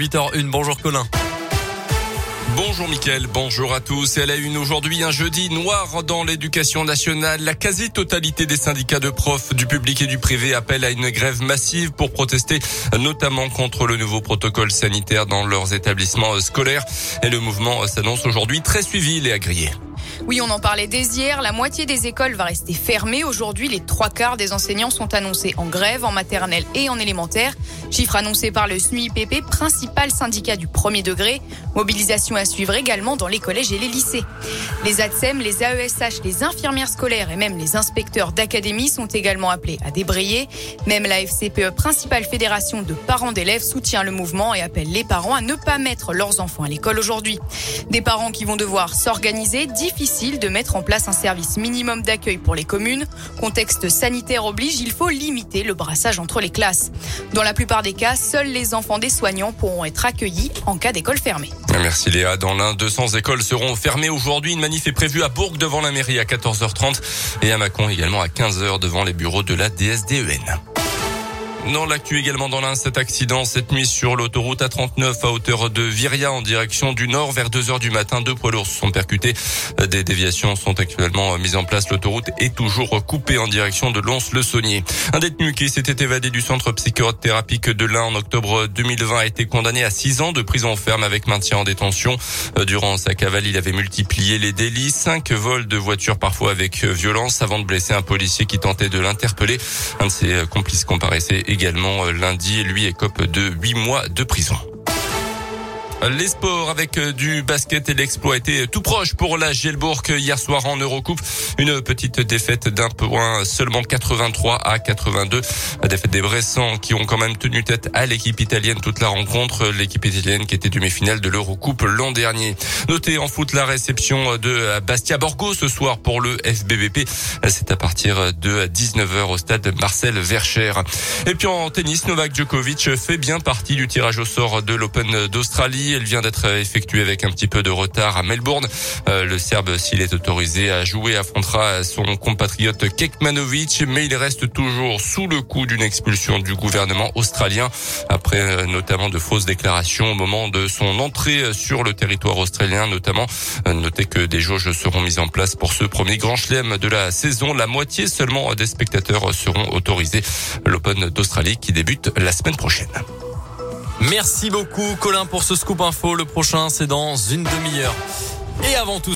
8h01, bonjour Colin. Bonjour Mickaël, bonjour à tous. Elle a une aujourd'hui un jeudi noir dans l'éducation nationale. La quasi-totalité des syndicats de profs du public et du privé appellent à une grève massive pour protester notamment contre le nouveau protocole sanitaire dans leurs établissements scolaires. Et le mouvement s'annonce aujourd'hui très suivi et agréé. Oui, on en parlait dès hier. La moitié des écoles va rester fermée. Aujourd'hui, les trois quarts des enseignants sont annoncés en grève en maternelle et en élémentaire. Chiffre annoncé par le SNUIPP, principal syndicat du premier degré. Mobilisation à suivre également dans les collèges et les lycées. Les ATSEM, les AESH, les infirmières scolaires et même les inspecteurs d'académie sont également appelés à débrayer. Même la FCPE, principale fédération de parents d'élèves, soutient le mouvement et appelle les parents à ne pas mettre leurs enfants à l'école aujourd'hui. Des parents qui vont devoir s'organiser, difficile de mettre en place un service minimum d'accueil pour les communes. Contexte sanitaire oblige, il faut limiter le brassage entre les classes. Dans la plupart des cas, seuls les enfants des soignants pourront être accueillis en cas d'école fermée. Merci Léa. Dans l'un, 200 écoles seront fermées aujourd'hui. Une manif est prévue à Bourg devant la mairie à 14h30 et à Mâcon également à 15h devant les bureaux de la DSDEN. Dans l'actu également dans l'un, cet accident cette nuit sur l'autoroute A39 à hauteur de Viria en direction du nord vers 2 heures du matin. Deux poids lourds se sont percutés. Des déviations sont actuellement mises en place. L'autoroute est toujours coupée en direction de Lons-le-Saunier. Un détenu qui s'était évadé du centre psychothérapique de l'Ain en octobre 2020 a été condamné à 6 ans de prison ferme avec maintien en détention. Durant sa cavale, il avait multiplié les délits. Cinq vols de voitures parfois avec violence avant de blesser un policier qui tentait de l'interpeller. Un de ses complices comparaissait également euh, lundi. Lui écope de 8 mois de prison. Les sports avec euh, du basket et l'exploit était tout proche pour la Gielbourg hier soir en Eurocoupe. Une petite défaite d'un point seulement 83 à 82. La défaite des Bressans qui ont quand même tenu tête à l'équipe italienne toute la rencontre. L'équipe italienne qui était demi-finale de l'Eurocoupe l'an dernier. Notez en foot la réception de Bastia Borgo ce soir pour le FBBP. C'est à partir de 19h au stade Marcel Vercher. Et puis en tennis, Novak Djokovic fait bien partie du tirage au sort de l'Open d'Australie. Elle vient d'être effectuée avec un petit peu de retard à Melbourne. Euh, le Serbe, s'il est autorisé à jouer, affrontera son compatriote Kekmanovic, mais il reste toujours sous le coup d'une expulsion du gouvernement australien après euh, notamment de fausses déclarations au moment de son entrée sur le territoire australien, notamment. Euh, notez que des jauges seront mises en place pour ce premier grand chelem de la saison. La moitié seulement des spectateurs seront autorisés. L'Open d'Australie qui débute la semaine prochaine. Merci beaucoup Colin pour ce scoop info. Le prochain c'est dans une demi-heure. Et avant tout